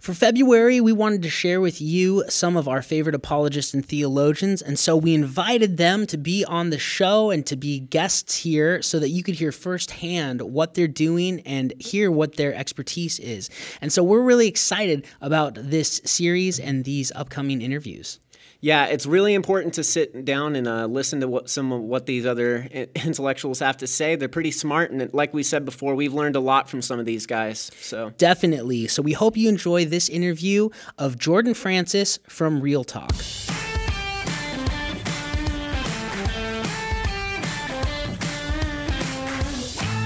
For February, we wanted to share with you some of our favorite apologists and theologians, and so we invited them to be on the show and to be guests here so that you could hear firsthand what they're doing and hear what their expertise is. And so we're really excited about this series and these upcoming interviews. Yeah, it's really important to sit down and uh, listen to what some of what these other intellectuals have to say. They're pretty smart, and like we said before, we've learned a lot from some of these guys. So definitely. So we hope you enjoy this interview of Jordan Francis from Real Talk.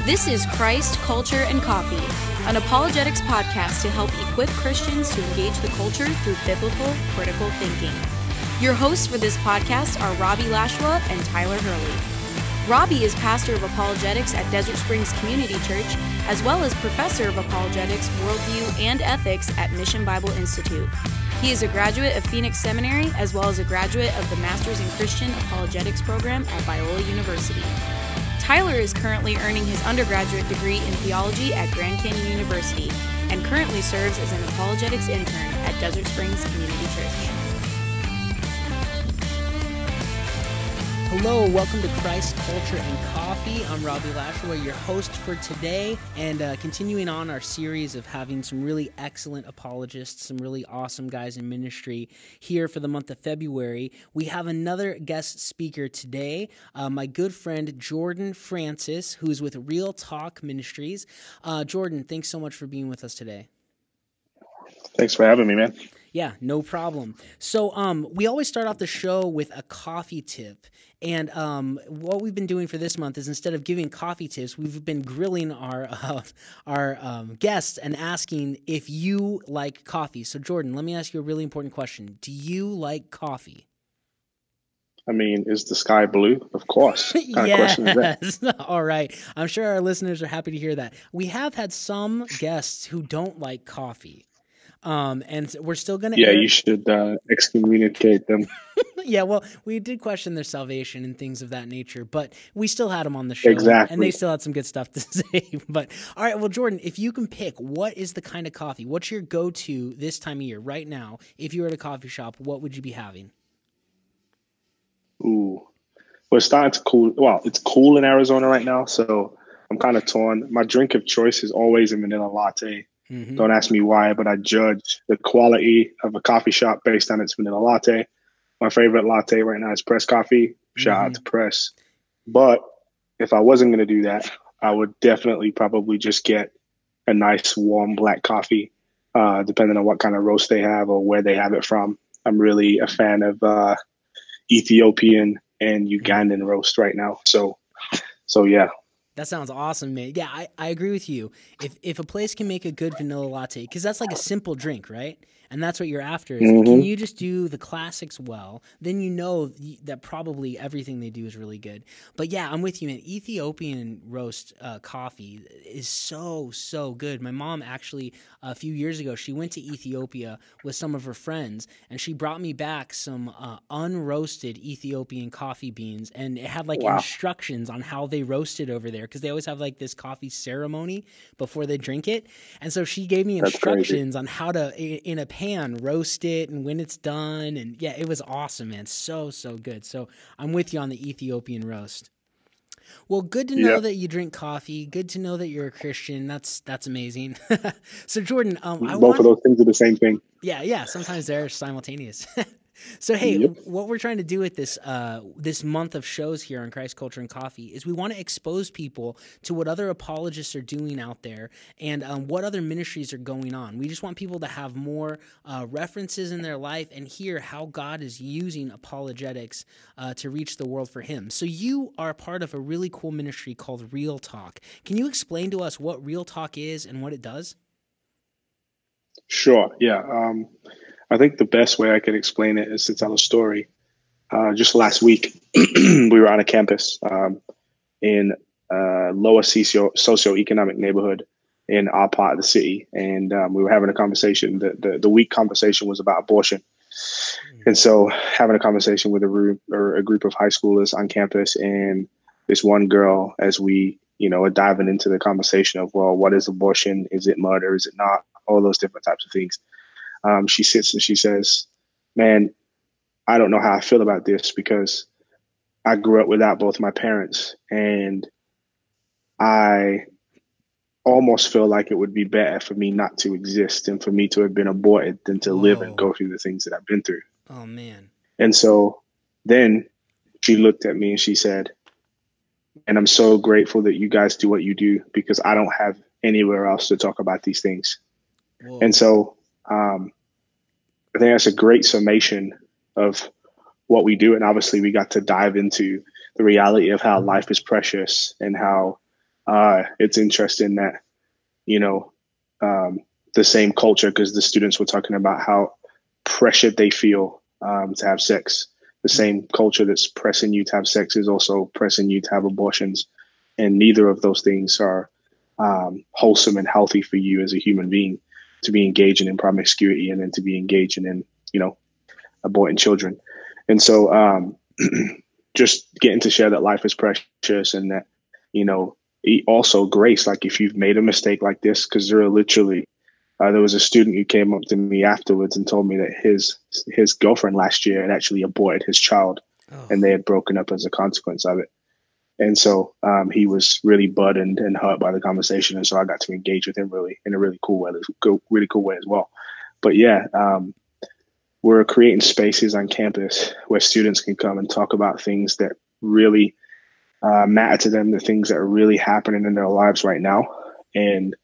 This is Christ, Culture, and Coffee, an apologetics podcast to help equip Christians to engage the culture through biblical, critical thinking. Your hosts for this podcast are Robbie Lashua and Tyler Hurley. Robbie is pastor of apologetics at Desert Springs Community Church, as well as professor of apologetics, worldview, and ethics at Mission Bible Institute. He is a graduate of Phoenix Seminary, as well as a graduate of the Masters in Christian Apologetics program at Biola University. Tyler is currently earning his undergraduate degree in theology at Grand Canyon University and currently serves as an apologetics intern at Desert Springs Community Church. Hello, welcome to Christ Culture and Coffee. I'm Robbie Lashua, your host for today, and uh, continuing on our series of having some really excellent apologists, some really awesome guys in ministry here for the month of February. We have another guest speaker today, uh, my good friend Jordan Francis, who is with Real Talk Ministries. Uh, Jordan, thanks so much for being with us today. Thanks for having me, man. Yeah, no problem. So, um, we always start off the show with a coffee tip, and um, what we've been doing for this month is instead of giving coffee tips, we've been grilling our uh, our um, guests and asking if you like coffee. So, Jordan, let me ask you a really important question: Do you like coffee? I mean, is the sky blue? Of course. Kind yes. All right. I'm sure our listeners are happy to hear that. We have had some guests who don't like coffee. Um, and we're still going to. Yeah, air- you should uh, excommunicate them. yeah, well, we did question their salvation and things of that nature, but we still had them on the show. Exactly. And they still had some good stuff to say. but all right, well, Jordan, if you can pick, what is the kind of coffee? What's your go to this time of year, right now? If you were at a coffee shop, what would you be having? Ooh. Well, it's starting to cool. Well, it's cool in Arizona right now, so I'm kind of torn. My drink of choice is always a vanilla latte. Mm-hmm. Don't ask me why, but I judge the quality of a coffee shop based on its vanilla latte. My favorite latte right now is Press Coffee. Shout mm-hmm. out to Press. But if I wasn't going to do that, I would definitely probably just get a nice warm black coffee, uh, depending on what kind of roast they have or where they have it from. I'm really a fan of uh, Ethiopian and Ugandan roast right now. So, so yeah, that sounds awesome, man. Yeah, I, I agree with you. If if a place can make a good vanilla latte, because that's like a simple drink, right? And that's what you're after. Is mm-hmm. Can you just do the classics well? Then you know that probably everything they do is really good. But yeah, I'm with you, man. Ethiopian roast uh, coffee is so so good. My mom actually a few years ago she went to Ethiopia with some of her friends, and she brought me back some uh, unroasted Ethiopian coffee beans, and it had like wow. instructions on how they roasted over there because they always have like this coffee ceremony before they drink it, and so she gave me instructions on how to in a pan roast it, and when it's done. And yeah, it was awesome, man. So, so good. So I'm with you on the Ethiopian roast. Well, good to know that you drink coffee. Good to know that you're a Christian. That's that's amazing. so, Jordan, um, both want... of those things are the same thing. Yeah, yeah. Sometimes they're simultaneous. So hey, yep. what we're trying to do with this uh, this month of shows here on Christ Culture and Coffee is we want to expose people to what other apologists are doing out there and um, what other ministries are going on. We just want people to have more uh, references in their life and hear how God is using apologetics uh, to reach the world for Him. So you are part of a really cool ministry called Real Talk. Can you explain to us what Real Talk is and what it does? Sure. Yeah. Um, I think the best way I could explain it is to tell a story. Uh, just last week, we were on a campus um, in a lower socio socioeconomic neighborhood in our part of the city, and um, we were having a conversation. The, the, the week conversation was about abortion, mm-hmm. and so having a conversation with a group or a group of high schoolers on campus, and this one girl, as we you know are diving into the conversation of well, what is abortion? Is it murder? Is it not? All those different types of things um, she sits and she says, "Man, I don't know how I feel about this because I grew up without both my parents, and I almost feel like it would be better for me not to exist and for me to have been aborted than to Whoa. live and go through the things that I've been through." Oh man! And so then she looked at me and she said, and I'm so grateful that you guys do what you do because I don't have anywhere else to talk about these things. Whoa. And so um, I think that's a great summation of what we do. And obviously, we got to dive into the reality of how life is precious and how uh, it's interesting that, you know, um, the same culture, because the students were talking about how pressured they feel um, to have sex the same culture that's pressing you to have sex is also pressing you to have abortions. And neither of those things are um, wholesome and healthy for you as a human being to be engaging in promiscuity and then to be engaging in, you know, aborting children. And so um, just getting to share that life is precious and that, you know, also grace, like if you've made a mistake like this, because there are literally uh, there was a student who came up to me afterwards and told me that his his girlfriend last year had actually aborted his child, oh. and they had broken up as a consequence of it. And so um, he was really burdened and hurt by the conversation, and so I got to engage with him really in a really cool way, really cool way as well. But yeah, um, we're creating spaces on campus where students can come and talk about things that really uh, matter to them, the things that are really happening in their lives right now, and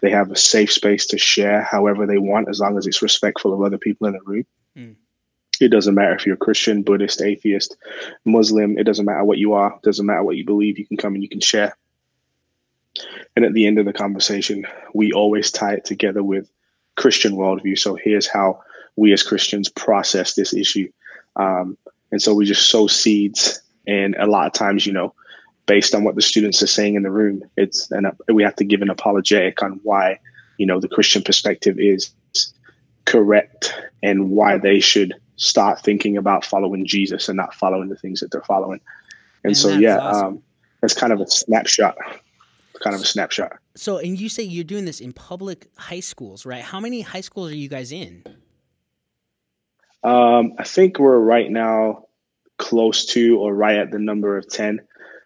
they have a safe space to share however they want, as long as it's respectful of other people in the room. Mm. It doesn't matter if you're Christian, Buddhist, atheist, Muslim. It doesn't matter what you are. It doesn't matter what you believe. You can come and you can share. And at the end of the conversation, we always tie it together with Christian worldview. So here's how we as Christians process this issue. Um, and so we just sow seeds. And a lot of times, you know, based on what the students are saying in the room. It's and we have to give an apologetic on why you know the Christian perspective is correct and why they should start thinking about following Jesus and not following the things that they're following. And, so yeah, awesome. um, it's kind of a snapshot. Kind of a snapshot. So, and you say you're doing this in public high schools, right? How many high schools are you guys in? Um, I think we're right now close to or right at the number of 10.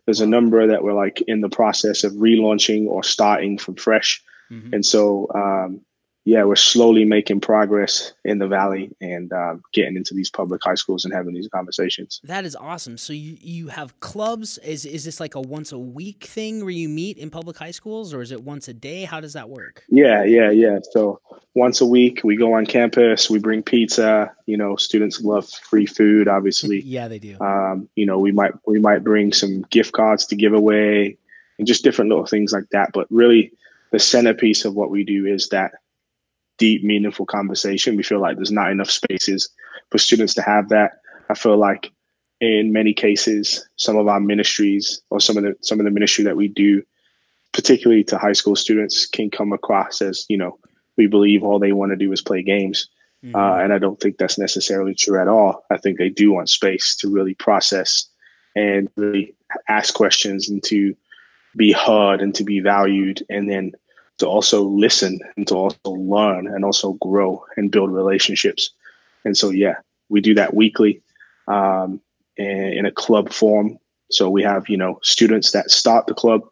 There's a number that we're like in the process of relaunching or starting from fresh. Mm-hmm. And so, um, yeah, we're slowly making progress in the valley and uh, getting into these public high schools and having these conversations. That is awesome. So you you have clubs. Is is this like a once a week thing where you meet in public high schools, or is it once a day? How does that work? Yeah, yeah, yeah. So once a week we go on campus. We bring pizza. You know, students love free food. Obviously, yeah, they do. Um, you know, we might we might bring some gift cards to give away and just different little things like that. But really, the centerpiece of what we do is that deep, meaningful conversation. We feel like there's not enough spaces for students to have that. I feel like in many cases, some of our ministries or some of the some of the ministry that we do, particularly to high school students, can come across as you know we believe all they want to do is play games, mm-hmm. uh, and I don't think that's necessarily true at all. I think they do want space to really process and really ask questions and to be heard and to be valued, and then to also listen and to also learn and also grow and build relationships. And so, yeah, we do that weekly um, in, a club form. So we have, you know, students that start the club,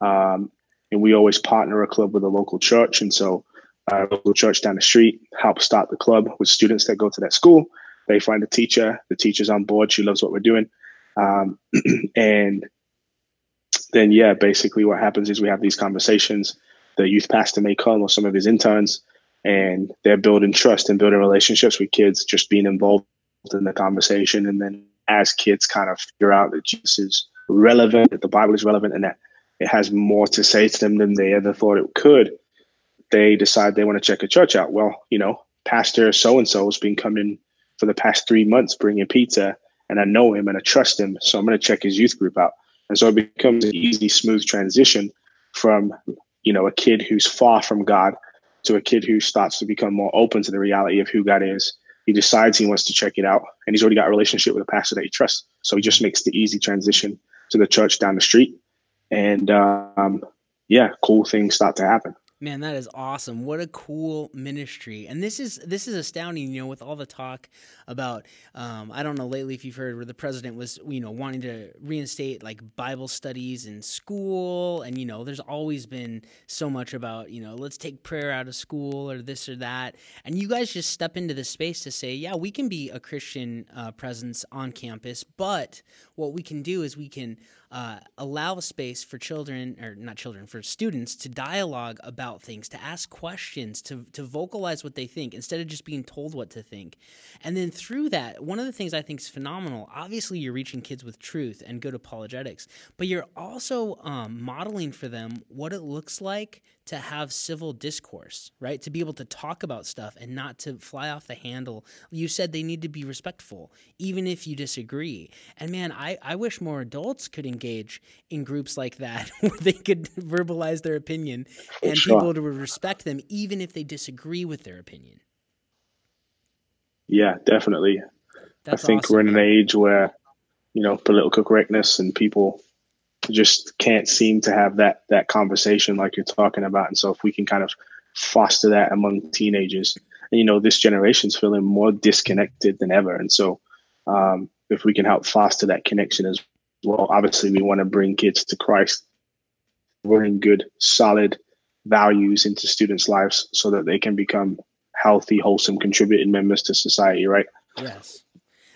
um, and we always partner a club with a local church. And so, our local church down the street helps start the club with students that go to that school. They find a teacher. The teacher's on board. She loves what we're doing, um, and then yeah, basically what happens is we have these conversations the youth pastor may come or some of his interns, and they're building trust and building relationships with kids, just being involved in the conversation. And then as kids kind of figure out that Jesus is relevant, that the Bible is relevant, and that it has more to say to them than they ever thought it could, they decide they want to check a church out. Well, you know, Pastor so and so has been coming for the past three months bringing pizza, and I know him and I trust him, so I'm going to check his youth group out. And so it becomes an easy, smooth transition from you know, a kid who's far from God to a kid who starts to become more open to the reality of who God is. He decides he wants to check it out, and he's already got a relationship with a pastor that he trusts. So he just makes the easy transition to the church down the street, and um, yeah, cool things start to happen. Man, that is awesome. What a cool ministry. And this is this is astounding, you know, with all the talk about um, I don't know lately if you've heard where the president was, you know, wanting to reinstate like Bible studies in school and you know, there's always been so much about, you know, let's take prayer out of school or this or that. And you guys just step into the space to say, yeah, we can be a Christian uh, presence on campus, but what we can do is we can uh, allow a space for children, or not children, for students to dialogue about things, to ask questions, to, to vocalize what they think instead of just being told what to think. And then through that, one of the things I think is phenomenal, obviously, you're reaching kids with truth and good apologetics, but you're also um, modeling for them what it looks like to have civil discourse, right? To be able to talk about stuff and not to fly off the handle. You said they need to be respectful, even if you disagree. And man, I, I wish more adults could engage in groups like that where they could verbalize their opinion and sure. people would respect them, even if they disagree with their opinion. Yeah, definitely. That's I think awesome, we're in an age where, you know, political correctness and people just can't seem to have that that conversation like you're talking about. And so if we can kind of foster that among teenagers, and you know, this generation's feeling more disconnected than ever. And so um, if we can help foster that connection as well, obviously we want to bring kids to Christ, bring good, solid values into students' lives so that they can become healthy, wholesome, contributing members to society, right? Yes.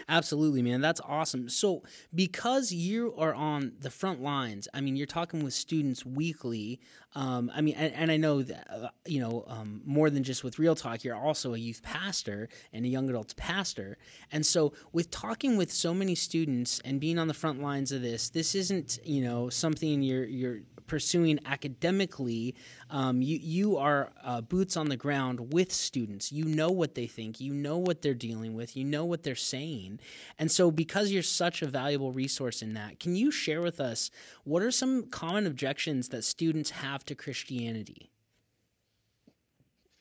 Absolutely, man. That's awesome. So, because you are on the front lines, I mean, you're talking with students weekly. Um, I mean, and, and, I know that, uh, you know, um, more than just with Real Talk, you're also a youth pastor and a young adults pastor. And so, with talking with so many students and being on the front lines of this, this isn't, you know, something you're, you're, pursuing academically, um, you you are uh, boots on the ground with students. You know what they think. You know what they're dealing with. You know what they're saying. And so, because you're such a valuable resource in that, can you share with us what are some common objections that students have to Christianity?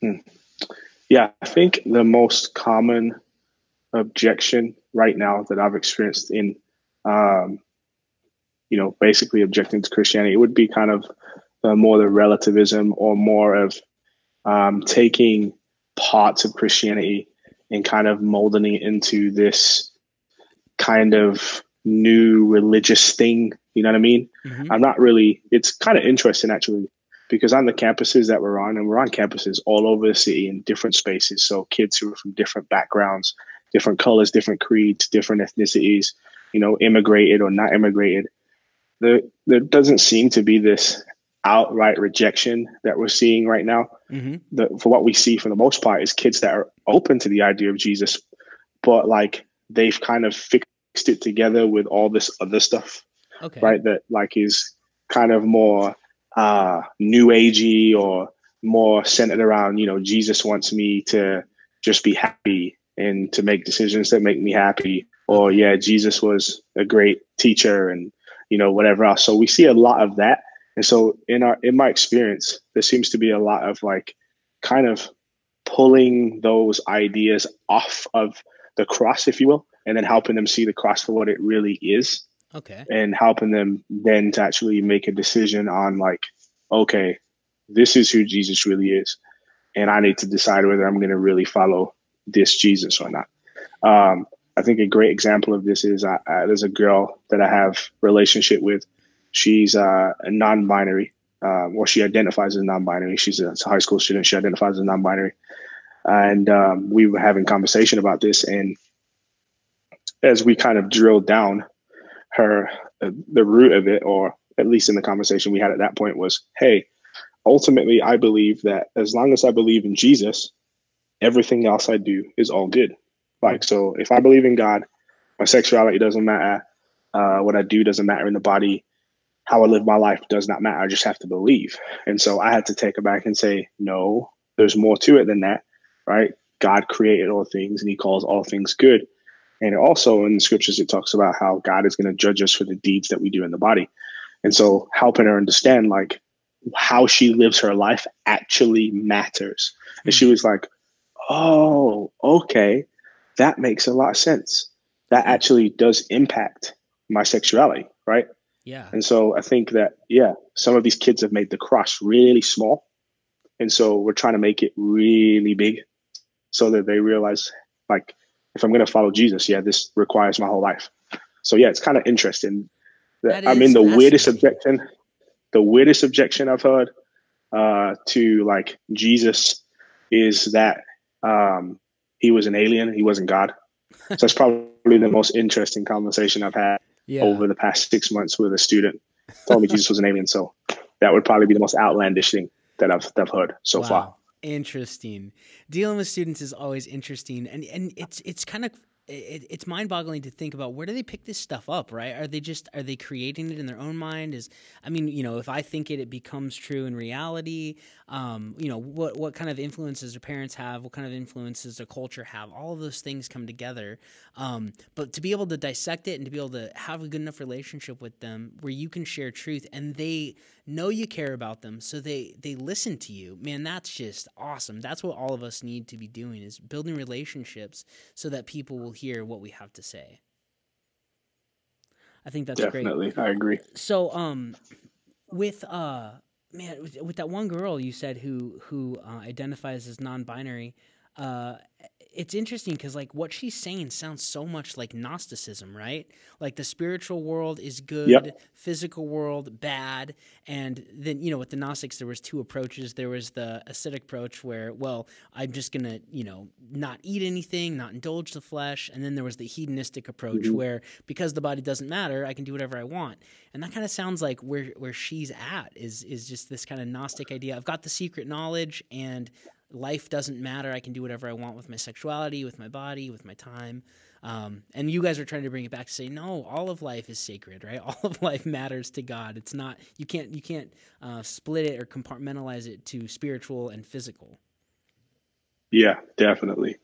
Hmm. Yeah, I think the most common objection right now that I've experienced in um, you know, basically objecting to Christianity. It would be kind of uh, more the relativism or more of um, taking parts of Christianity and kind of molding it into this kind of new religious thing. You know what I mean? Mm-hmm. I'm not really, it's kind of interesting actually, because on the campuses that we're on, and we're on campuses all over the city in different spaces. So kids who are from different backgrounds, different colors, different creeds, different ethnicities, you know, immigrated or not immigrated there there doesn't seem to be this outright rejection that we're seeing right now. Mm-hmm. The, for what we see for the most part is kids that are open to the idea of Jesus, but like they've kind of fixed it together with all this other stuff, okay. right? That like is kind of more uh, new agey or more centered around, you know, Jesus wants me to just be happy and to make decisions that make me happy. Or yeah, Jesus was a great teacher and you know, whatever else. So we see a lot of that. And so in our in my experience, there seems to be a lot of like kind of pulling those ideas off of the cross, if you will, and then helping them see the cross for what it really is. Okay. And helping them then to actually make a decision on like, okay, this is who Jesus really is. And I need to decide whether I'm going to really follow this Jesus or not. Um, I think a great example of this is uh, uh, there's a girl that I have relationship with. She's uh, a non-binary, uh, or she identifies as non-binary. She's a, a, high school student. She identifies as non-binary, and um, we were having conversation about this. And as we kind of drilled down, her uh, the root of it, or at least in the conversation we had at that point, was, "Hey, ultimately, I believe that as long as I believe in Jesus, everything else I do is all good." Like, so if I believe in God, my sexuality doesn't matter. Uh, what I do doesn't matter in the body. How I live my life does not matter. I just have to believe. And so I had to take it back and say, no, there's more to it than that, right? God created all things and he calls all things good. And also in the scriptures, it talks about how God is going to judge us for the deeds that we do in the body. And so helping her understand like how she lives her life actually matters. And she was like, oh, okay that makes a lot of sense. That actually does impact my sexuality, right? Yeah. And so I think that, yeah, some of these kids have made the cross really small And so we're trying to make it really big so that they realize, like, if I'm going to follow Jesus, yeah, this requires my whole life. So yeah, it's kind of interesting. That, I mean, the weirdest objection, the weirdest objection I've heard uh, to like Jesus is that um, he was an alien, he wasn't God. so that's probably the most interesting conversation I've had yeah. over the past six months with a student. Told me Jesus was an alien, so that would probably be the most outlandish thing that I've that I've heard so wow. far. Interesting. Dealing with students is always interesting, and and it's it's kind of it, it's mind-boggling to think about where do they pick this stuff up right? Are they just are they creating it in their own mind? Is i mean you know if i think it it becomes true in reality um, you know what what kind of influences do parents have? What kind of influences does culture have? All of those things come together. Um, but to be able to dissect it and to be able to have a good enough relationship with them where you can share truth and they know you care about them so they they listen to you man that's just awesome that's what all of us need to be doing is building relationships so that people will hear what we have to say i think that's great. definitely great. i agree so um with uh man, with, with, that one girl you said who who uh, identifies as non-binary, uh, it's interesting because like what she's saying sounds so much like Gnosticism, right? Like the spiritual world is good, yep. physical world bad, and then you know with the Gnostics there was two approaches. There was the ascetic approach where well I'm just gonna you know not eat anything, not indulge the flesh, and then there was the hedonistic approach mm-hmm. where because the body doesn't matter, I can do whatever I want, and that kind of sounds like where where she's at is is just this kind of Gnostic idea. I've got the secret knowledge and life doesn't matter. I can do whatever I want with my sexuality, with my body, with my time. Um, and you guys are trying to bring it back to say, no, all of life is sacred, right? All of life matters to God. It's not you can't you can't uh, split it or compartmentalize it to spiritual and physical. Yeah, definitely.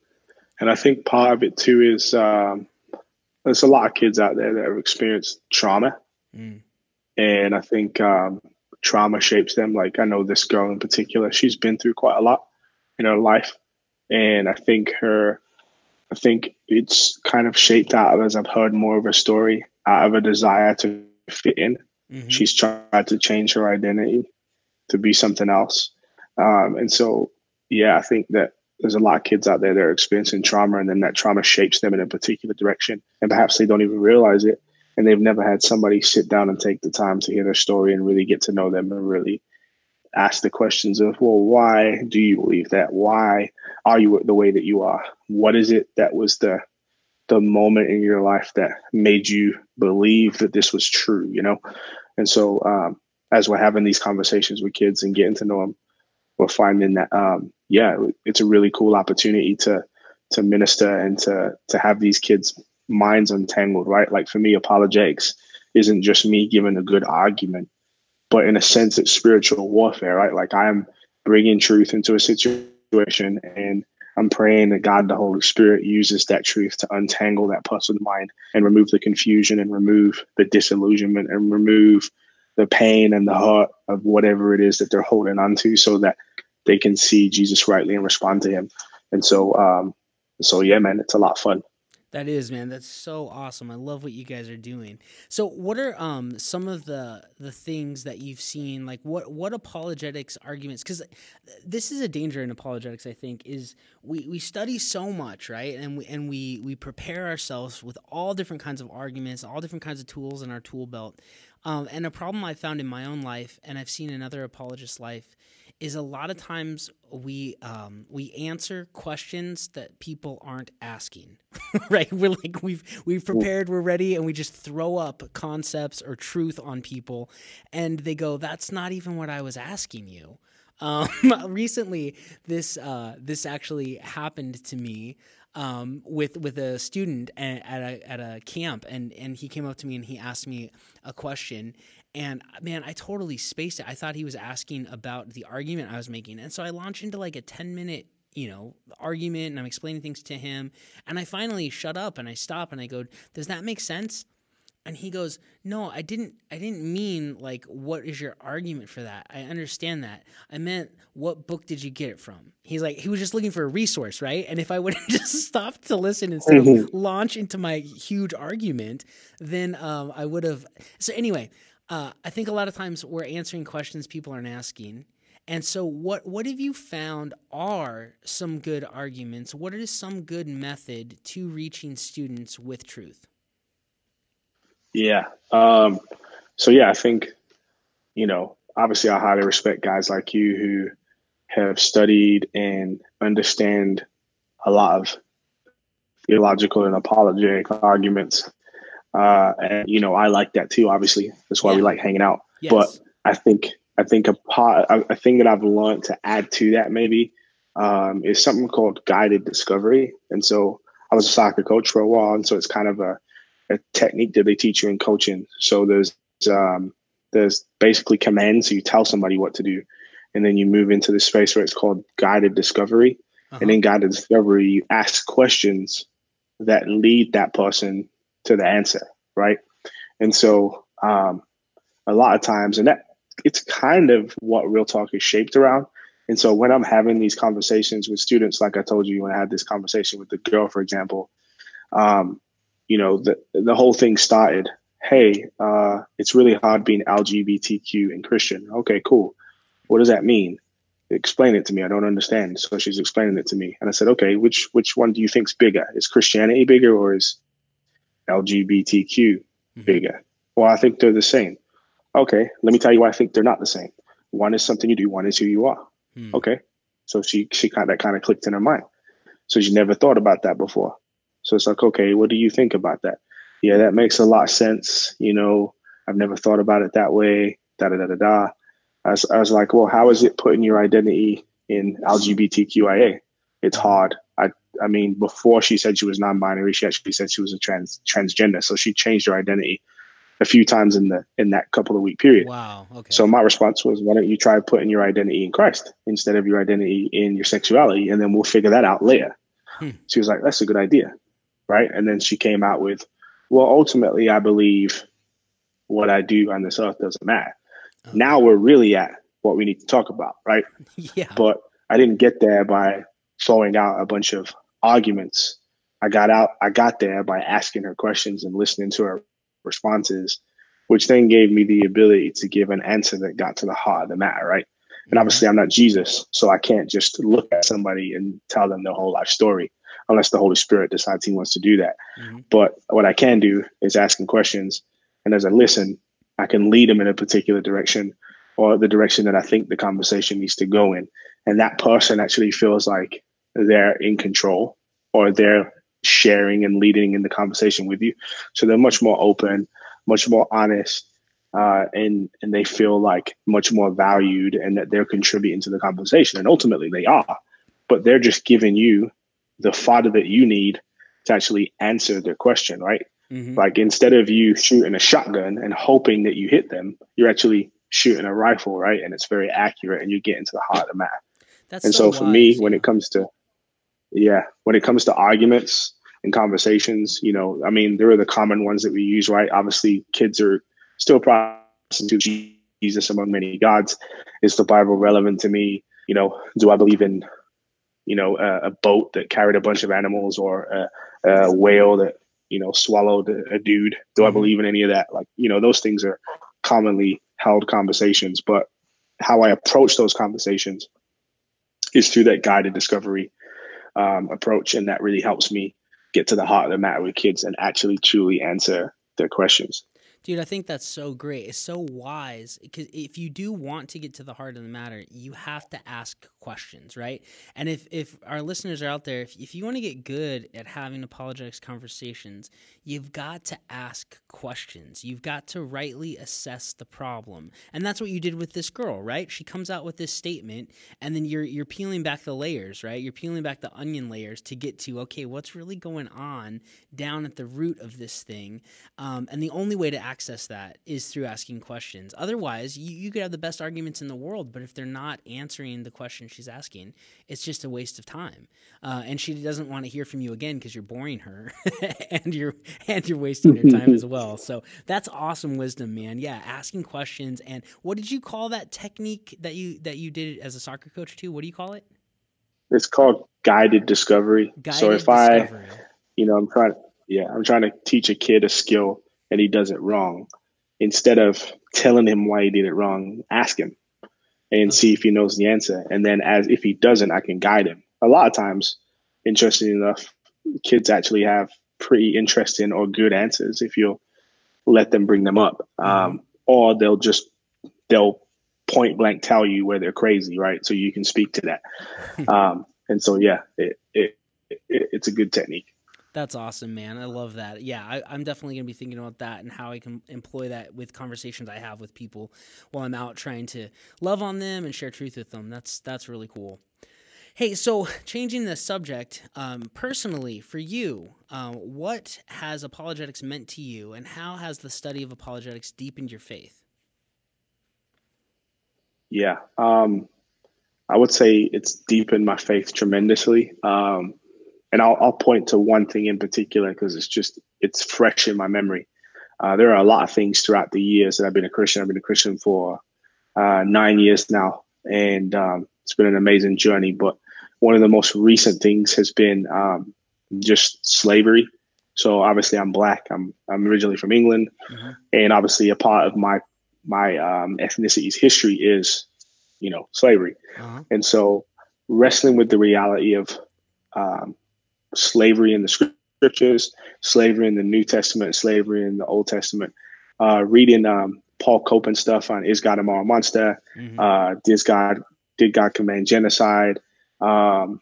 And I think part of it too is um, there's a lot of kids out there that have experienced trauma, mm. and I think um, trauma shapes them. Like I know this girl in particular, she's been through quite a lot in her life. And I think her, I think it's kind of shaped out of, as I've heard more of her story, out of a desire to fit in. Mm-hmm. She's tried to change her identity to be something else. Um, and so, yeah, I think that there's a lot of kids out there that are experiencing trauma and then that trauma shapes them in a particular direction. And perhaps they don't even realize it. And they've never had somebody sit down and take the time to hear their story and really get to know them and really ask the questions of, well, why do you believe that? Why are you the way that you are? What is it that was the the moment in your life that made you believe that this was true? You know, and so um, as we're having these conversations with kids and getting to know them, we're finding that um, yeah, it's a really cool opportunity to to minister and to to have these kids' minds untangled. Right, like for me, apologetics isn't just me giving a good argument but in a sense, it's spiritual warfare, right? Like I'm bringing truth into a situation and I'm praying that God, the Holy Spirit, uses that truth to untangle that person's mind and remove the confusion and remove the disillusionment and remove the pain and the hurt of whatever it is that they're holding on to so that they can see Jesus rightly and respond to him. And so, um, so yeah, man, it's a lot of fun. That is, man. That's so awesome. I love what you guys are doing. So, what are um some of the the things that you've seen? Like, what what apologetics arguments? Because this is a danger in apologetics. I think is we we study so much, right? And we and we we prepare ourselves with all different kinds of arguments, all different kinds of tools in our tool belt. Um, and a problem I found in my own life, and I've seen in other apologists' life, is a lot of times we um, we answer questions that people aren't asking, right? We're like we've we've prepared, we're ready, and we just throw up concepts or truth on people, and they go, "That's not even what I was asking you." Um, recently, this uh, this actually happened to me um, with with a student at, at a at a camp, and and he came up to me and he asked me a question, and man, I totally spaced it. I thought he was asking about the argument I was making. And so I launched into like a 10 minute, you know, argument and I'm explaining things to him. And I finally shut up and I stop and I go, Does that make sense? And he goes, "No, I didn't I didn't mean like what is your argument for that? I understand that. I meant what book did you get it from?" He's like he was just looking for a resource, right? And if I would have just stopped to listen instead of mm-hmm. launch into my huge argument, then um, I would have So anyway, uh, I think a lot of times we're answering questions people aren't asking, And so, what what have you found are some good arguments? What is some good method to reaching students with truth? Yeah. Um, so yeah, I think you know, obviously, I highly respect guys like you who have studied and understand a lot of theological and apologetic arguments. Uh, and you know, I like that too. Obviously, that's why yeah. we like hanging out. Yes. But I think I think a part a thing that I've learned to add to that maybe um, is something called guided discovery. And so I was a soccer coach for a while, and so it's kind of a, a technique that they teach you in coaching. So there's um, there's basically commands. So you tell somebody what to do, and then you move into the space where it's called guided discovery. Uh-huh. And in guided discovery, you ask questions that lead that person to the answer, right? And so um, a lot of times, and that it's kind of what real talk is shaped around. And so when I'm having these conversations with students, like I told you when I had this conversation with the girl, for example, um, you know, the the whole thing started. Hey, uh, it's really hard being LGBTQ and Christian. Okay, cool. What does that mean? Explain it to me. I don't understand. So she's explaining it to me, and I said, okay, which which one do you think's bigger? Is Christianity bigger or is LGBTQ mm-hmm. bigger? Well, I think they're the same. Okay, let me tell you why I think they're not the same. One is something you do, one is who you are. Hmm. Okay. So she she kind of that kind of clicked in her mind. So she never thought about that before. So it's like, okay, what do you think about that? Yeah, that makes a lot of sense. You know, I've never thought about it that way. Da da da da da. I was, I was like, well, how is it putting your identity in LGBTQIA? It's hard. I mean, before she said she was non-binary, she actually said she was a trans transgender. So she changed her identity a few times in the in that couple of week period. Wow. Okay. So my response was, why don't you try putting your identity in Christ instead of your identity in your sexuality, and then we'll figure that out later. Hmm. She was like, that's a good idea, right? And then she came out with, well, ultimately, I believe what I do on this earth doesn't matter. Okay. Now we're really at what we need to talk about, right? yeah. But I didn't get there by throwing out a bunch of arguments. I got out. I got there by asking her questions and listening to her responses, which then gave me the ability to give an answer that got to the heart of the matter, right? And mm-hmm. obviously, I'm not Jesus, so I can't just look at somebody and tell them their whole life story unless the Holy Spirit decides he wants to do that. Mm-hmm. But what I can do is asking questions. And as I listen, I can lead them in a particular direction or the direction that I think the conversation needs to go in. And that person actually feels like they're in control or they're sharing and leading in the conversation with you. So they're much more open, much more honest, uh, and and they feel like much more valued and that they're contributing to the conversation. And ultimately, they are, but they're just giving you the fodder that you need to actually answer their question, right? Mm-hmm. Like instead of you shooting a shotgun and hoping that you hit them, you're actually shooting a rifle, right? And it's very accurate, and you get into the heart of the matter. That's and so, so for wise, me, yeah. when it comes to yeah, when it comes to arguments and conversations, you know, I mean, there are the common ones that we use, right? Obviously, kids are still processing to Jesus among many gods. Is the Bible relevant to me? You know, do I believe in, you know, a, a boat that carried a bunch of animals or a, a whale that you know swallowed a, a dude? Do I mm-hmm. believe in any of that? Like, you know, those things are commonly held conversations, but how I approach those conversations is through that guided discovery um, approach, and that really helps me get to the heart of the matter with kids and actually truly answer their questions. Dude, I think that's so great. It's so wise because if you do want to get to the heart of the matter, you have to ask questions, right? And if, if our listeners are out there, if, if you want to get good at having apologetics conversations, you've got to ask questions. You've got to rightly assess the problem. And that's what you did with this girl, right? She comes out with this statement and then you're you're peeling back the layers, right? You're peeling back the onion layers to get to okay, what's really going on down at the root of this thing? Um, and the only way to access that is through asking questions. Otherwise, you, you could have the best arguments in the world, but if they're not answering the question she's asking, it's just a waste of time. Uh, and she doesn't want to hear from you again because you're boring her and you're and you're wasting your time as well. So that's awesome wisdom, man. Yeah, asking questions and what did you call that technique that you that you did as a soccer coach too? What do you call it? It's called guided discovery. Guided so if discovery. I, you know, I'm trying, yeah, I'm trying to teach a kid a skill and he does it wrong, instead of telling him why he did it wrong, ask him. And see if he knows the answer. And then as if he doesn't, I can guide him. A lot of times, interesting enough, kids actually have pretty interesting or good answers if you'll let them bring them up. Um, or they'll just they'll point blank tell you where they're crazy, right? So you can speak to that. um, and so yeah, it, it, it it's a good technique. That's awesome, man. I love that. Yeah, I, am definitely going to be thinking about that and how I can employ that with conversations I have with people while I'm out trying to love on them and share truth with them. That's that's really cool. Hey, so changing the subject, um, personally for you, uh, what has apologetics meant to you, and how has the study of apologetics deepened your faith? Yeah, um, I would say it's deepened my faith tremendously. Um, and I'll, I'll point to one thing in particular because it's just it's fresh in my memory. Uh, there are a lot of things throughout the years that I've been a Christian. I've been a Christian for uh, nine years now, and um, it's been an amazing journey. But one of the most recent things has been um, just slavery. So obviously, I'm black. I'm I'm originally from England, mm-hmm. and obviously, a part of my my um, ethnicity's history is, you know, slavery. Uh-huh. And so, wrestling with the reality of um, slavery in the scriptures, slavery in the New Testament, slavery in the Old Testament. Uh, reading um, Paul Copan stuff on Is God a Moral Monster? Mm-hmm. Uh, did God did God command genocide? Um,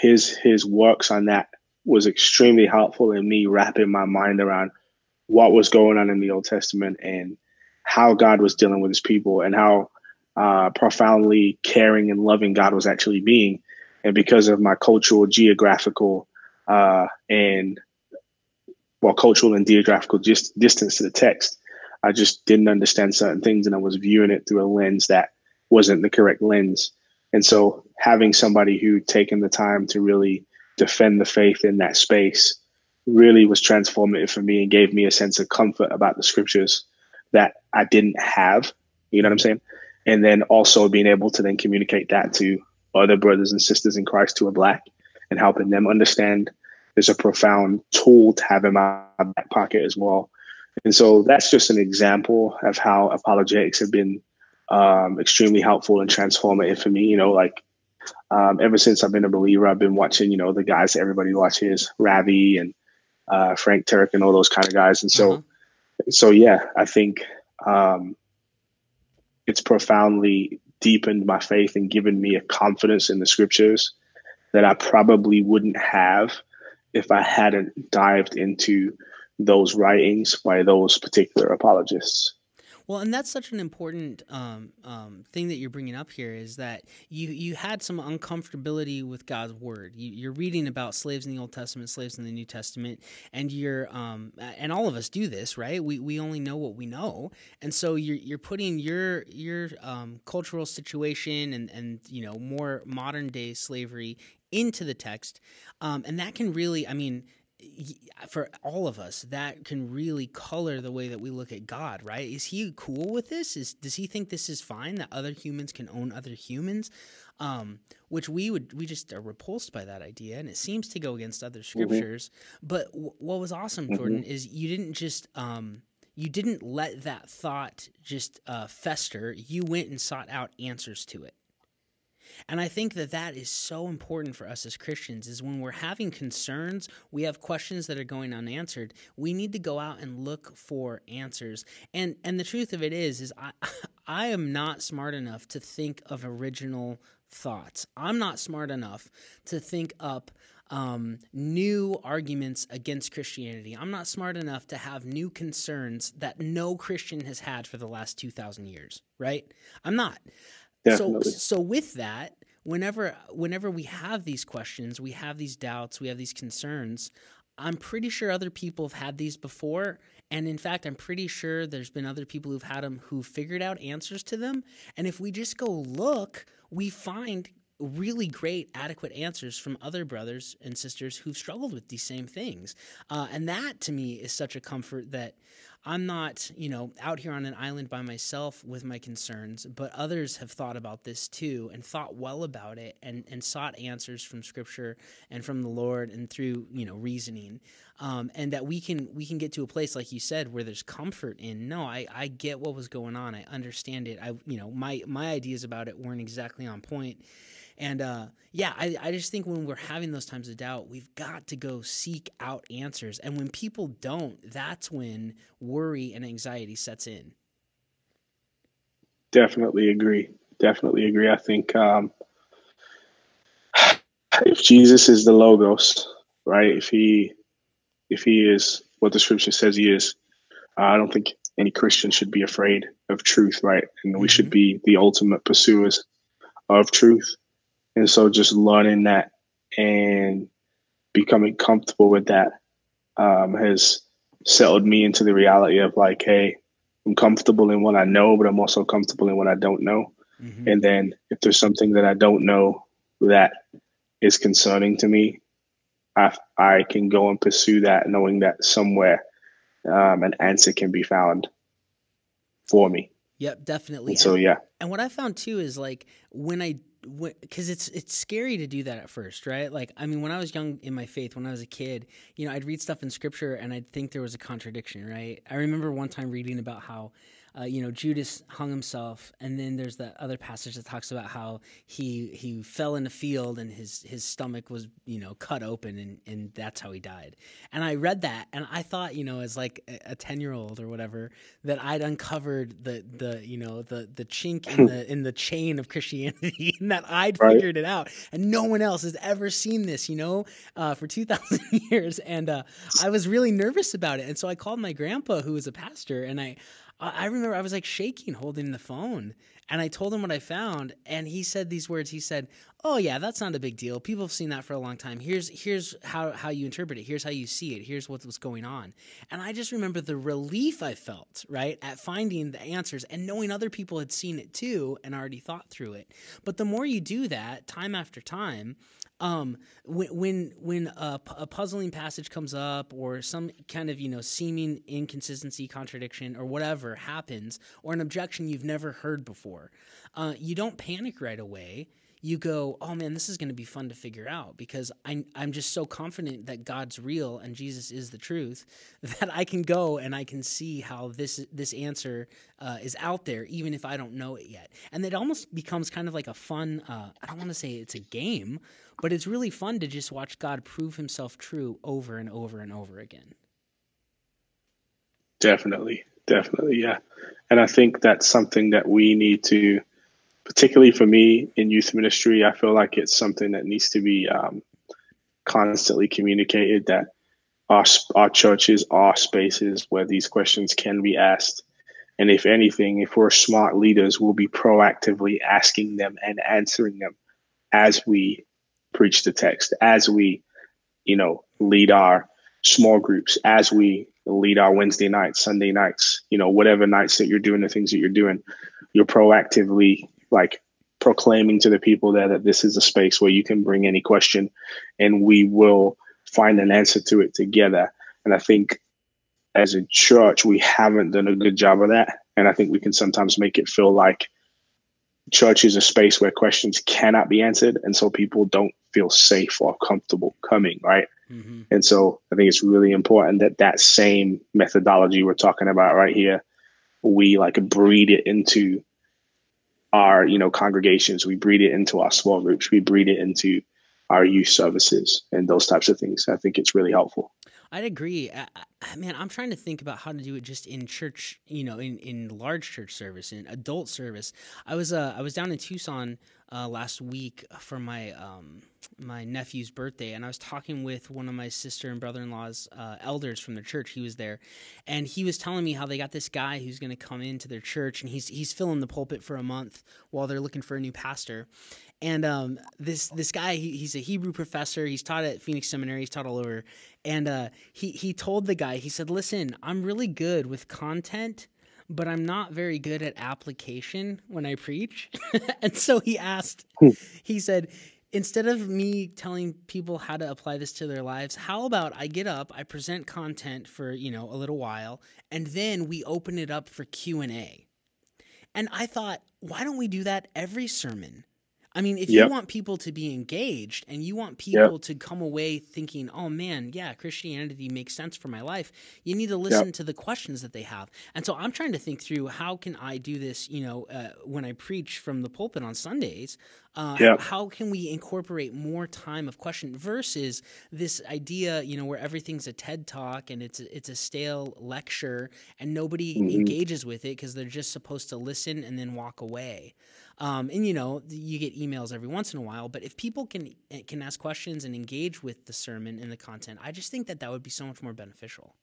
his his works on that was extremely helpful in me wrapping my mind around what was going on in the Old Testament and how God was dealing with his people and how uh, profoundly caring and loving God was actually being and because of my cultural, geographical, uh, and well, cultural and geographical just distance to the text, I just didn't understand certain things, and I was viewing it through a lens that wasn't the correct lens. And so, having somebody who taken the time to really defend the faith in that space really was transformative for me and gave me a sense of comfort about the scriptures that I didn't have. You know what I'm saying? And then also being able to then communicate that to other brothers and sisters in Christ who are black and helping them understand is a profound tool to have in my back pocket as well. And so that's just an example of how apologetics have been um, extremely helpful and transformative for me. You know, like um, ever since I've been a believer, I've been watching, you know, the guys everybody watches, Ravi and uh, Frank Turek and all those kind of guys. And so, uh-huh. so yeah, I think um, it's profoundly deepened my faith and given me a confidence in the scriptures that I probably wouldn't have if I hadn't dived into those writings by those particular apologists. Well, and that's such an important um, um, thing that you're bringing up here is that you you had some uncomfortability with God's word. You, are reading about slaves in the Old Testament, slaves in the New Testament, and you're um, and all of us do this, right? We, we only know what we know, and so you're you're putting your your um, cultural situation and and you know more modern day slavery into the text, um, and that can really, I mean for all of us that can really color the way that we look at God, right? Is he cool with this? Is does he think this is fine that other humans can own other humans? Um, which we would we just are repulsed by that idea, and it seems to go against other mm-hmm. scriptures. Mm-hmm. But w- what was awesome, mm-hmm. Jordan, is you didn't just um, you didn't let that thought just uh, fester. You went and sought out answers to it. And I think that that is so important for us as Christians is when we're having concerns, we have questions that are going unanswered, we need to go out and look for answers. And and the truth of it is is I I am not smart enough to think of original thoughts. I'm not smart enough to think up um, new arguments against Christianity. I'm not smart enough to have new concerns that no Christian has had for the last 2,000 years, right? I'm not. Definitely. So so with that, whenever whenever we have these questions, we have these doubts, we have these concerns, I'm pretty sure other people have had these before. And in fact, I'm pretty sure there's been other people who've had them who figured out answers to them. And if we just go look, we find really great, adequate answers from other brothers and sisters who've struggled with these same things. Uh, and that to me is such a comfort that I'm not, you know, out here on an island by myself with my concerns, but others have thought about this too and thought well about it and, and sought answers from scripture and from the Lord and through, you know, reasoning. Um, and that we can we can get to a place like you said where there's comfort in no I, I get what was going on. I understand it. I you know my my ideas about it weren't exactly on point and uh, yeah, I, I just think when we're having those times of doubt, we've got to go seek out answers. And when people don't, that's when worry and anxiety sets in. Definitely agree. Definitely agree. I think um, if Jesus is the logos, right? If he if he is what the scripture says he is, uh, I don't think any Christian should be afraid of truth, right? And we mm-hmm. should be the ultimate pursuers of truth. And so just learning that and becoming comfortable with that um, has settled me into the reality of like, hey, I'm comfortable in what I know, but I'm also comfortable in what I don't know. Mm-hmm. And then if there's something that I don't know that is concerning to me, I, I can go and pursue that knowing that somewhere um, an answer can be found for me. Yep, definitely. And so yeah. And what I found too is like when I because it's it's scary to do that at first, right? Like, I mean, when I was young in my faith, when I was a kid, you know, I'd read stuff in scripture and I'd think there was a contradiction, right? I remember one time reading about how uh, you know, Judas hung himself, and then there's that other passage that talks about how he he fell in a field and his his stomach was you know cut open, and and that's how he died. And I read that, and I thought you know as like a ten year old or whatever that I'd uncovered the the you know the the chink in the in the chain of Christianity, and that I'd right. figured it out, and no one else has ever seen this, you know, uh, for two thousand years, and uh, I was really nervous about it, and so I called my grandpa who was a pastor, and I I remember I was like shaking holding the phone and I told him what I found and he said these words. He said oh yeah that's not a big deal. People have seen that for a long time. Here's here's how how you interpret it. Here's how you see it. Here's what was going on. And I just remember the relief I felt right at finding the answers and knowing other people had seen it too and already thought through it. But the more you do that time after time um, when when when a, a, puzzling passage comes up or some kind of you know seeming inconsistency, contradiction, or whatever happens, or an objection you've never heard before, uh, you don't panic right away. You go, oh man, this is going to be fun to figure out because I'm I'm just so confident that God's real and Jesus is the truth that I can go and I can see how this this answer uh, is out there even if I don't know it yet, and it almost becomes kind of like a fun. Uh, I don't want to say it's a game, but it's really fun to just watch God prove himself true over and over and over again. Definitely. Definitely. Yeah. And I think that's something that we need to, particularly for me in youth ministry, I feel like it's something that needs to be um, constantly communicated that our, our churches are spaces where these questions can be asked. And if anything, if we're smart leaders, we'll be proactively asking them and answering them as we preach the text, as we, you know, lead our small groups, as we lead our Wednesday nights, Sunday nights, you know, whatever nights that you're doing the things that you're doing, you're proactively like proclaiming to the people there that this is a space where you can bring any question and we will find an answer to it together. And I think as a church, we haven't done a good job of that. And I think we can sometimes make it feel like church is a space where questions cannot be answered. And so people don't feel safe or comfortable coming, right? Mm-hmm. And so I think it's really important that that same methodology we're talking about right here, we like breed it into our, you know, congregations. We breed it into our small groups. We breed it into our youth services and those types of things. I think it's really helpful. I'd agree. I, I, man, I'm trying to think about how to do it just in church, you know, in, in large church service, in adult service. I was uh, I was down in Tucson uh, last week for my um, my nephew's birthday, and I was talking with one of my sister and brother in law's uh, elders from their church. He was there, and he was telling me how they got this guy who's going to come into their church, and he's he's filling the pulpit for a month while they're looking for a new pastor. And um, this this guy, he, he's a Hebrew professor. He's taught at Phoenix Seminary. He's taught all over. And uh, he he told the guy, he said, "Listen, I'm really good with content." but I'm not very good at application when I preach. and so he asked, he said, instead of me telling people how to apply this to their lives, how about I get up, I present content for, you know, a little while, and then we open it up for Q&A. And I thought, why don't we do that every sermon? I mean, if yep. you want people to be engaged and you want people yep. to come away thinking, oh man, yeah, Christianity makes sense for my life, you need to listen yep. to the questions that they have. And so I'm trying to think through how can I do this, you know, uh, when I preach from the pulpit on Sundays, uh, how, how, can we incorporate more time of question versus this idea, you know, where everything's a TED talk and it's a, it's a stale lecture and nobody mm-hmm. engages with it because they're just supposed to listen and then walk away. Um, and you know, you get emails every once in a while, but if people can eh, can ask questions and engage with the sermon and the content, I just think that that would be so much more beneficial.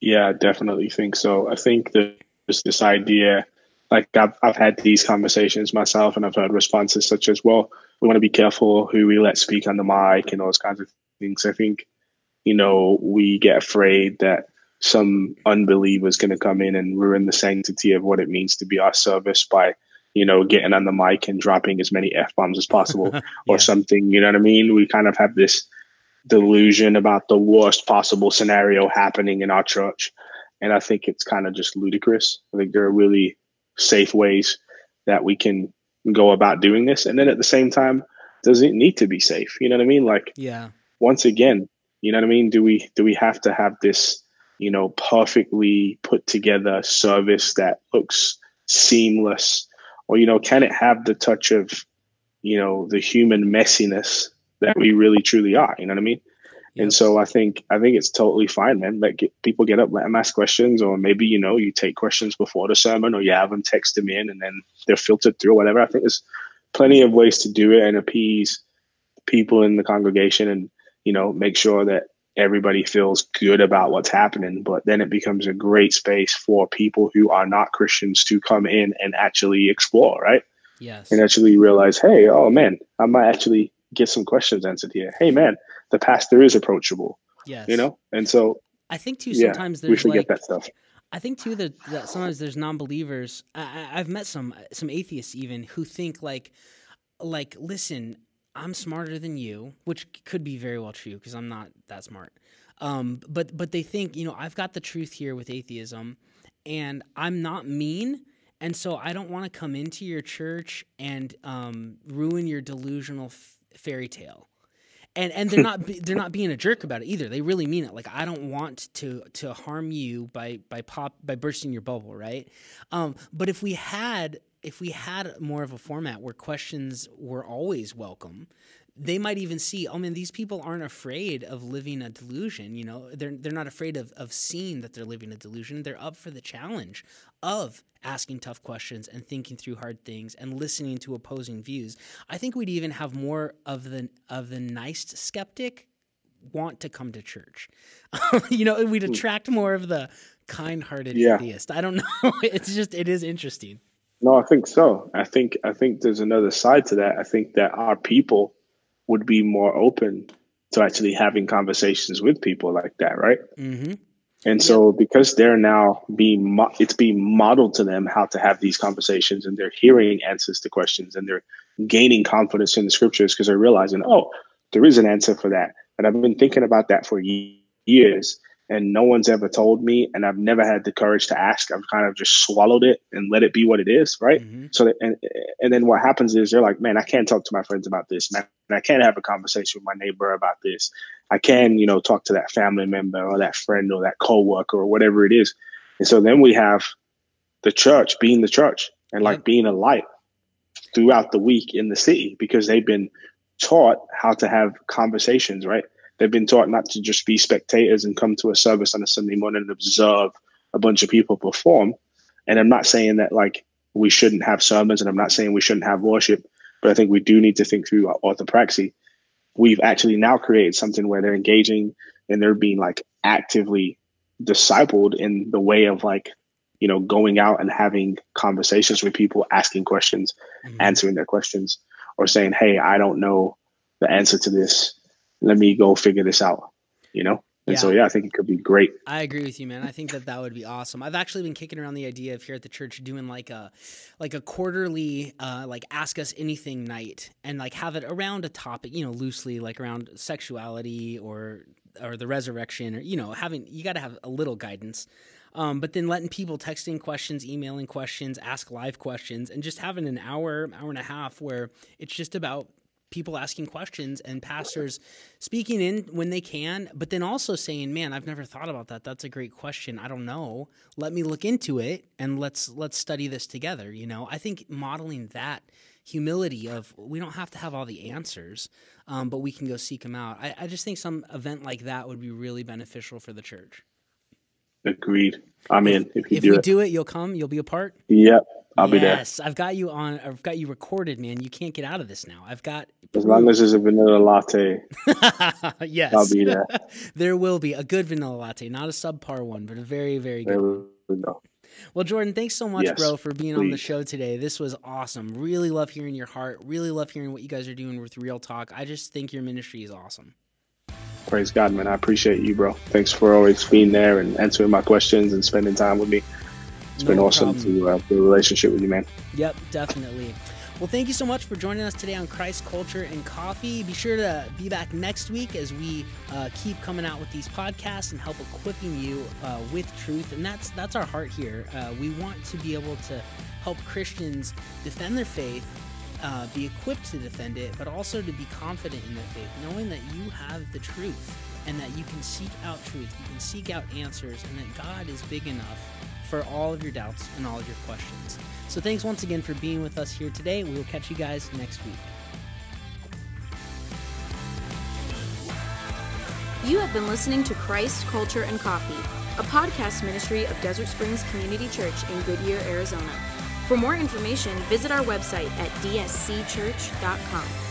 Yeah, definitely think so. I think there's this idea, like I've I've had these conversations myself, and I've heard responses such as, "Well, we want to be careful who we let speak on the mic and those kinds of things." I think, you know, we get afraid that some unbeliever is going to come in and ruin the sanctity of what it means to be our service by you know, getting on the mic and dropping as many F bombs as possible yeah. or something. You know what I mean? We kind of have this delusion about the worst possible scenario happening in our church. And I think it's kind of just ludicrous. I think there are really safe ways that we can go about doing this. And then at the same time, does it need to be safe? You know what I mean? Like, yeah. Once again, you know what I mean? Do we do we have to have this, you know, perfectly put together service that looks seamless or you know can it have the touch of you know the human messiness that we really truly are? You know what i mean? Yep. and so i think i think it's totally fine man. Let get, people get up let them ask questions or maybe you know you take questions before the sermon or you have them text them in and then they're filtered through or whatever. I think there's plenty of ways to do it and appease people in the congregation and you know make sure that everybody feels good about what's happening. But then it becomes a great space for people who are not Christians to come in and actually explore, right? Yes. And actually realize, hey, oh man, I might actually get some questions answered here. Hey man, the pastor is approachable. Yes. You know? And so I think too sometimes yeah, there's we like, get that stuff. I think too that, that sometimes there's non-believers. I, I've met some some atheists even who think like like listen, I'm smarter than you, which could be very well true because I'm not that smart. Um, but but they think you know I've got the truth here with atheism, and I'm not mean, and so I don't want to come into your church and um, ruin your delusional f- fairy tale. And and they're not they're not being a jerk about it either. They really mean it. Like I don't want to to harm you by by pop by bursting your bubble, right? Um, but if we had if we had more of a format where questions were always welcome, they might even see, oh man, these people aren't afraid of living a delusion. You know, they're they're not afraid of of seeing that they're living a delusion. They're up for the challenge of asking tough questions and thinking through hard things and listening to opposing views. I think we'd even have more of the of the nice skeptic want to come to church. you know, we'd hmm. attract more of the kind-hearted yeah. atheist. I don't know. it's just it is interesting. No, I think so. I think I think there's another side to that. I think that our people would be more open to actually having conversations with people like that, right? Mm-hmm. And so, because they're now being, mo- it's being modeled to them how to have these conversations, and they're hearing answers to questions, and they're gaining confidence in the scriptures because they're realizing, oh, there is an answer for that, and I've been thinking about that for years, and no one's ever told me and I've never had the courage to ask. I've kind of just swallowed it and let it be what it is, right? Mm-hmm. So that, and and then what happens is they're like, man, I can't talk to my friends about this, man. I can't have a conversation with my neighbor about this. I can, you know, talk to that family member or that friend or that coworker or whatever it is. And so then we have the church being the church and like being a light throughout the week in the city because they've been taught how to have conversations, right? They've been taught not to just be spectators and come to a service on a Sunday morning and observe a bunch of people perform. And I'm not saying that like we shouldn't have sermons and I'm not saying we shouldn't have worship, but I think we do need to think through orthopraxy. We've actually now created something where they're engaging and they're being like actively discipled in the way of like, you know, going out and having conversations with people, asking questions, mm-hmm. answering their questions, or saying, Hey, I don't know the answer to this let me go figure this out, you know? And yeah. so, yeah, I think it could be great. I agree with you, man. I think that that would be awesome. I've actually been kicking around the idea of here at the church doing like a, like a quarterly, uh, like ask us anything night, and like have it around a topic, you know, loosely, like around sexuality or or the resurrection, or you know, having you got to have a little guidance. Um, but then letting people texting questions, emailing questions, ask live questions, and just having an hour, hour and a half where it's just about people asking questions and pastors speaking in when they can, but then also saying, "Man, I've never thought about that. That's a great question. I don't know. Let me look into it and let's let's study this together." You know, I think modeling that humility of we don't have to have all the answers, um, but we can go seek them out. I, I just think some event like that would be really beneficial for the church. Agreed. I mean, if, if you if do we it, do it, you'll come. You'll be a part. Yep, I'll yes, be there. Yes, I've got you on. I've got you recorded, man. You can't get out of this now. I've got as long as there's a vanilla latte. yes, I'll be there. there will be a good vanilla latte, not a subpar one, but a very, very good one. We go. Well, Jordan, thanks so much, yes, bro, for being please. on the show today. This was awesome. Really love hearing your heart. Really love hearing what you guys are doing with Real Talk. I just think your ministry is awesome. Praise God, man. I appreciate you, bro. Thanks for always being there and answering my questions and spending time with me. It's no been awesome problem. to uh, build a relationship with you, man. Yep, definitely. Well, thank you so much for joining us today on Christ Culture and Coffee. Be sure to be back next week as we uh, keep coming out with these podcasts and help equipping you uh, with truth. And that's that's our heart here. Uh, we want to be able to help Christians defend their faith uh, be equipped to defend it, but also to be confident in their faith, knowing that you have the truth and that you can seek out truth, you can seek out answers, and that God is big enough for all of your doubts and all of your questions. So, thanks once again for being with us here today. We will catch you guys next week. You have been listening to Christ, Culture, and Coffee, a podcast ministry of Desert Springs Community Church in Goodyear, Arizona. For more information, visit our website at dscchurch.com.